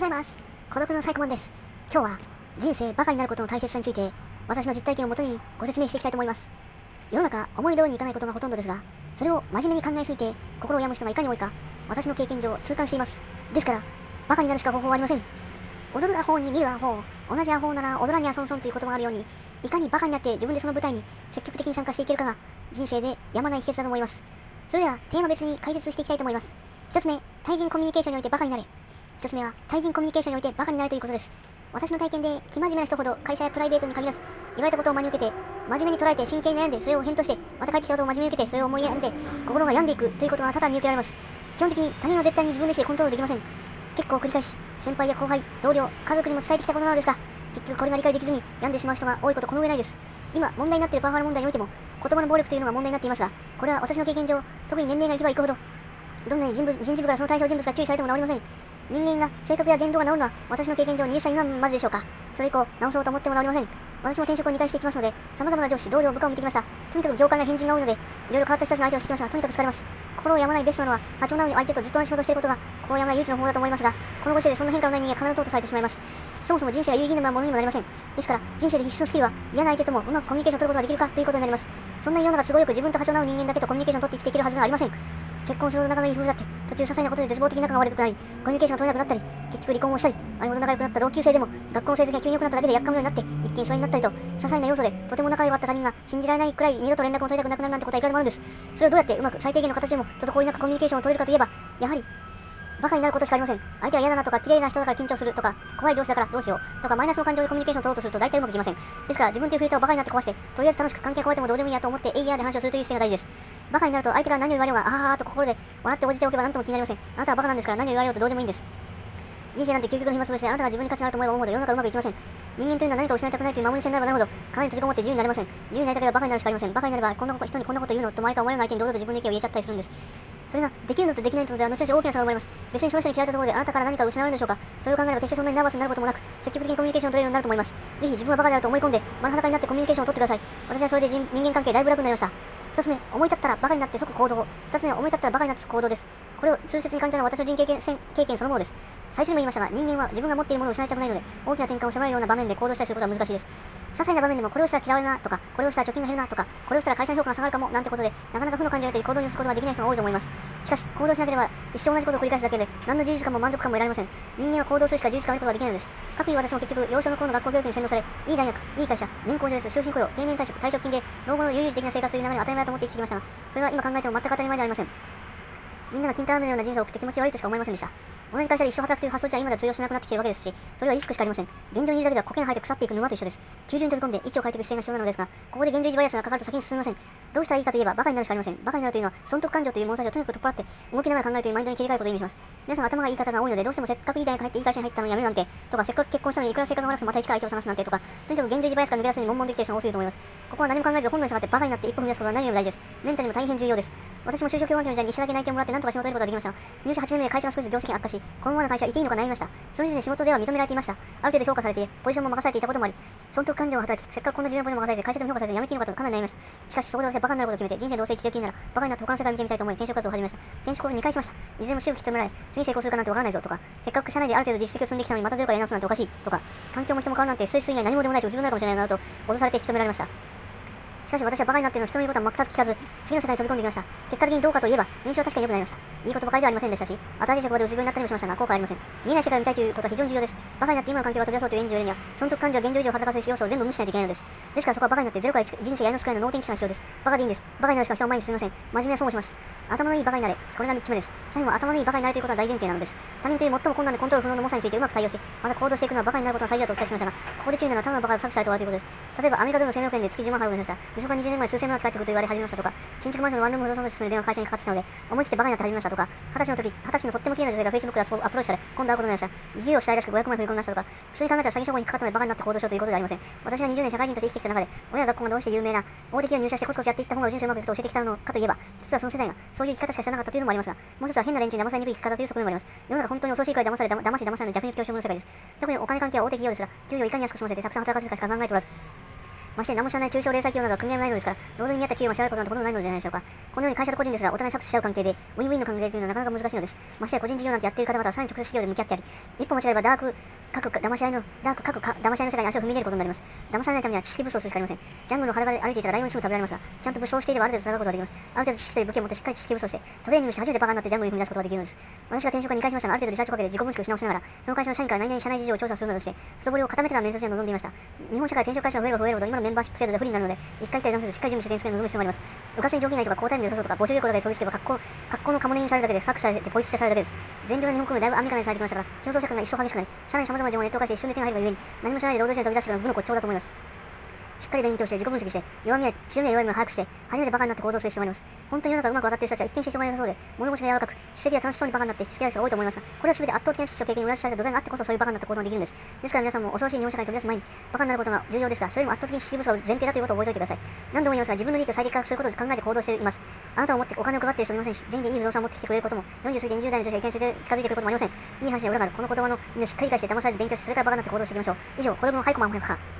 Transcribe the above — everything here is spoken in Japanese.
ございます。孤独のサイコマンです。今日は人生バカになることの大切さについて私の実体験をもとにご説明していきたいと思います。世の中思い通りにいかないことがほとんどですが、それを真面目に考えすぎて心を病む人がいかに多いか私の経験上痛感しています。ですから、バカになるしか方法はありません。踊るアホに見るアホ、同じアホなら踊らにゃそんそんという言葉があるように、いかにバカになって自分でその舞台に積極的に参加していけるかが人生でやまない秘訣だと思います。それではテーマ別に解説していきたいと思います。一つ目、対人コミュニケーションにおいてバカになれ。一つ目は、対人コミュニケーションにおいてバカになれということです。私の体験で、生真面目な人ほど会社やプライベートに限らず、言われたことを真に受けて、真面目に捉えて真剣に悩んで、それを返答して、また帰ってきたことを真面目に受けて、それを思いやんで、心が病んでいくということが多々見受けられます。基本的に他人は絶対に自分でしてコントロールできません。結構繰り返し、先輩や後輩、同僚、家族にも伝えてきたことなのですが、結局これが理解できずに病んでしまう人が多いことこの上ないです。今、問題になっているパワハラ問題においても、言葉の暴力というのが問題になっていますが、これは私の経験上、特に年齢がいけばいくほど、どんなに人人事部からその対象人物が注意されても治りません。人間が性格や言動が治るのは私の経験上20歳未満まででしょうか？それ以降、治そうと思っても治りません。私も転職を2回していきますので、様々な上司、同僚、部下を見てきました。とにかく業界な変人が多いので、いろいろ変わった人たちの相手をしてきましたが、とにかく疲れます。心を病まないベストなのは、波長なのに相手とずっと同じ仕事をしていることが、心を病まない唯一の方法だと思いますが、このご時世でそんな変化のない人間が必ず淘汰されてしまいます。そもそも人生が有意義なものにもなりません。ですから、人生で必須のスキルは、嫌な相手ともうまくコミュニケーションを取ることができるかということになります。そんな世の中都合よく自分と波長の人間だけとコミュニケーションを取って生きていけるはずがありません。結婚する仲のいい夫婦だって、途中些細なことで絶望的に仲が悪くなり、コミュニケーションが取れなくなったり、結局離婚をしたり、あれほど仲良くなった同級生でも、学校の成績が急に良くなっただけでやっかむようになって、一見疎遠になったりと、些細な要素で、とても仲良かった他人が信じられないくらい二度と連絡を取りたくなくなるなんてことはいくらでもあるんです。それをどうやってうまく最低限の形でも、滞りなくコミュニケーションを取れるかといえば、やはり、バカになることしかありません。相手は嫌だなとか、綺麗な人だから緊張するとか、怖い上司だからどうしようとか、マイナスの感情でコミュニケーションを取ろうとすると大体うまくいきません。ですから、自分というフィルターをバカになって壊して、とりあえず楽しく関係壊れてもどうでもいいやと思って、えいやで話をするという姿勢が大事です。バカになると相手が何を言われようが、あはーと心で笑って応じておけば何とも気になりません。あなたはバカなんですから何を言われようとどうでもいいんです。人生なんて究極の暇つぶしで、あなたが自分に価値があると思えば思うほど世の中うまくいきません。人間というのは何かを失いたくないという守り線になればなるほど、殻に閉じこもって自由になれません。自由になりたければバカになるしかありません。バカになれば、こんなこと人にこんなこと言うのと周りから思われる相手に堂々と自分の意見を言えちゃったりするんです。それができるのとできないのとでは後々大きな差が生まれます。別にその人に嫌われたところであなたから何か失われるでしょうか。それを考えれば決してそんなにナーバスになることもなく、積極的にコミュニケーションを取れるようになると思います。ぜひ自分はバカであると思い込んで、丸裸になってコミュニケーションを取ってください。私はそれで人人間関係だいぶ楽になりました。2つ目、思い立ったらバカになって即行動。2つ目思い立ったらバカになって即行動です。これを痛切に感じたのは私の人経験経験そのものです。最初にも言いましたが、人間は自分が持っているものを失いたくないので、大きな転換を迫るような場面で行動したりすることは難しいです。些細な場面でもこれをしたら嫌われるなとか、これをしたら貯金が減るなとか、これをしたら会社の評価が下がるかもなんてことで、なかなか負の感情を得て行動に移すことができない人が多いと思います。しかし、行動しなければ一生同じことを繰り返すだけで、何の充実感も満足感も得られません。人間は行動するしか充実感を得ることができないのです。各位私も結局、幼少の頃の学校教育に洗脳され、いい大学、いい会社、年功序列、終身雇用、定年退職、退職金で、老後の悠々的な生活という流れを当たり前だと思って生きてきましたが、それは今考えても全く当たり前ではありません。みんなが金玉のような人生を送って気持ち悪いとしか思いませんでした。同じ会社で一生働くという発想自体今では通用しなくなってきているわけですし、それはリスクしかありません。現状にいるだけでは苔が生えて腐っていく沼と一緒です。急流に飛び込んで位置を変えていく姿勢が必要なのですが、ここで現状維持バイアスがかかると先に進みません。どうしたらいいかといえば、バカになるしかありません。バカになるというのは、損得感情という物差しをとにかく取っ払って、動きながら考えるというマインドに切り替えることを意味します。皆さん頭がいい方が多いので、どうしてもせっかくいい大学入っていい会社に入ったのに辞めるなんて、とか、せっかく結婚したのにいくら性格が悪くてもまた一から相手を探すなんてとか、とにかく現状維持バイアスから抜け出すに悶々できている人が多すぎると思います。ここは何も考えず本能に従ってバカになって一歩踏み出すことが何よりも大事です。メンタルにも大変重要です。私も就職氷河期の時代に一社だけ内定をもらって何とか仕事を得ることができました。入社8年目で会社が少し業績が悪化し、このままの会社いていいのか悩みました。その時点で仕事では認められていました。ある程度評価されて、ポジションも任されていたこともあり、損得感情が働き、せっかくこんな重要なポジションも任されて、会社でも評価されて辞めきるのかとかなり悩みました。しかしそこで私はバカになることを決めて、人生どうせ一時金なら、バカになって他の世界を見てみたいと思い、転職活動を始めました。転職を2回しました。いずれもすぐきつめられ、次成功するかなんてわからないぞとか、せっかく社内である程度実績を積んできたのにまたゼロからやり直すなんておかしいとか、環境も人も変わるなんてスイス以外何もでもないし、自分なるかもしれないなと脅されて引き止められました。しかし私はバカになっての人の言うことは全く聞かず、次の世界に飛び込んでいきました。結果的にどうかといえば、年収は確かに良くなりました。いいことばかりではありませんでしたし、新しい職場で自分になったりもしましたが、効果はありません。見えない世界を見たいということは非常に重要です。バカになって今の環境が飛び出そうというエンジンをには、損得感情は現状以上を働かせる要素を全部無視しないといけないのです。ですからそこはバカになってゼロから1人生やり直すくらいの脳天気が必要です。バカでいいんです。バカになるしか人は前に進みません。真面目は損をします。頭のいいバカになれ。これが3つ目です。最後は頭のいいバカになれということは大前提なのです。他人という最も困難でコントロール不能の猛者についてうまく対応し、また行動していくのはバカになることが最良だとお伝えしましたが、ここで注意なのはただのバカが搾取されて終わるということです。例えばアメリカでの生命保険で月10万払うことにしました。利息が20年前数千万返ってくると言われ始めましたとか、新築マンションのワンルーム不動産の進める電話会社にかかってきたので、思い切ってバカになって始めましたとか、20歳の時、20歳のとっても綺麗な女性が Facebook でアプローチされ、今度会うことになりました。事業をしたいらしく500万振り込みましたとか、普通に考えたら詐欺商法にかかったのでバカになって行動しようということではありません。私が20年社会人として生きてきた中で、親や学校がどうして有名な大手企業に入社してコツコツやっていった方が人生うまくいくと教えてきたのかといえば、実はその世代がそういう生き方しか知らなかったというのもありますが、もう一つは変な連中に騙されにくい生き方という側面もあります。世の中本当に恐ろしいくらい騙され、騙し騙されの弱肉強食の世界です。特にお金関係は大手企業ですら、給与をいかに安くしませてたくさん働かせるかしか考えておらず、まして何も知らない中小零細企業などは組合もないのですから、労働に見合った給与が支払うことなんてほとんどないのではないでしょうか。このように会社と個人ですらお互い搾取し合う関係で、ウィンウィンの関係というのはなかなか難しいのです。ましてや個人事業なんてやっている方々はさらに直接企業で向き合ってあり、一歩間違えればダーク、各騙し合いの、ダーク各騙し合いの世界に足を踏み入れることになります。騙されないためには知識武装するしかありません。ジャングルの裸で歩いていたらライオンにすぐ食べられますが、ちゃんと武装していればある程度戦うことができます。ある程度知識という武器を持ってしっかり知識武装して、トレーニングして初めてバカになってジャングルに踏み出すことができるのです。私が転職は2回しましたが、ある程度リサーチをかけて自己分析をし直しながら、その会社の社員から内々社内事情を調査するなどして、外堀を固めてから面接に臨んでいました。日本社会転職会社が増えれば増えるほど、今のメンバーシップ制度で不利になるので、一回一回直せずしっかり準備して転職に臨む必要があります。うかつに条件外とか高タイムで誘うとか、募集要項だけで取り付けば、格好、格好のカモネにされるだけで、搾取されてポイ捨てされるだけです。全量で日本国でだいぶアメリカにされてきましたから、競争社会が一生激しくなり、さらに様々な情報をネット化して一瞬で手が入るがゆえに、何もしないで労働者に飛び出してくるの部の骨頂だと思います。しっかり勉強して自己分析して弱みや強みや弱みを把握して初めてバカになって行動する必要があります。本当に世の中うまく渡っている人たちは一見して人が良さそうで物腰が柔らかく知的で楽しそうにバカになって引きつけられる人が多いと思いますがこれは全て圧倒的な知識と経験に裏打ちされた土台があってこそそういうバカになった行動ができるんです。ですから皆さんも恐ろしい日本社会に飛び出す前にバカになることが重要ですがそれよりも圧倒的に知識不足前提だということを覚えておいてください。何度も言いますが自分の利益を最適化することを考えて行動しています。あなたを持ってお金を配っている人もいませんし全員でいい不動産を持ってきてくれることも40過ぎて20代の女性が意見して近づいてくることもありません。いい話に裏があるこの言葉の意味をしっかり理解して騙されず勉強してそれからバカになって行動していきましょう。以上、子供のハイコマンもか。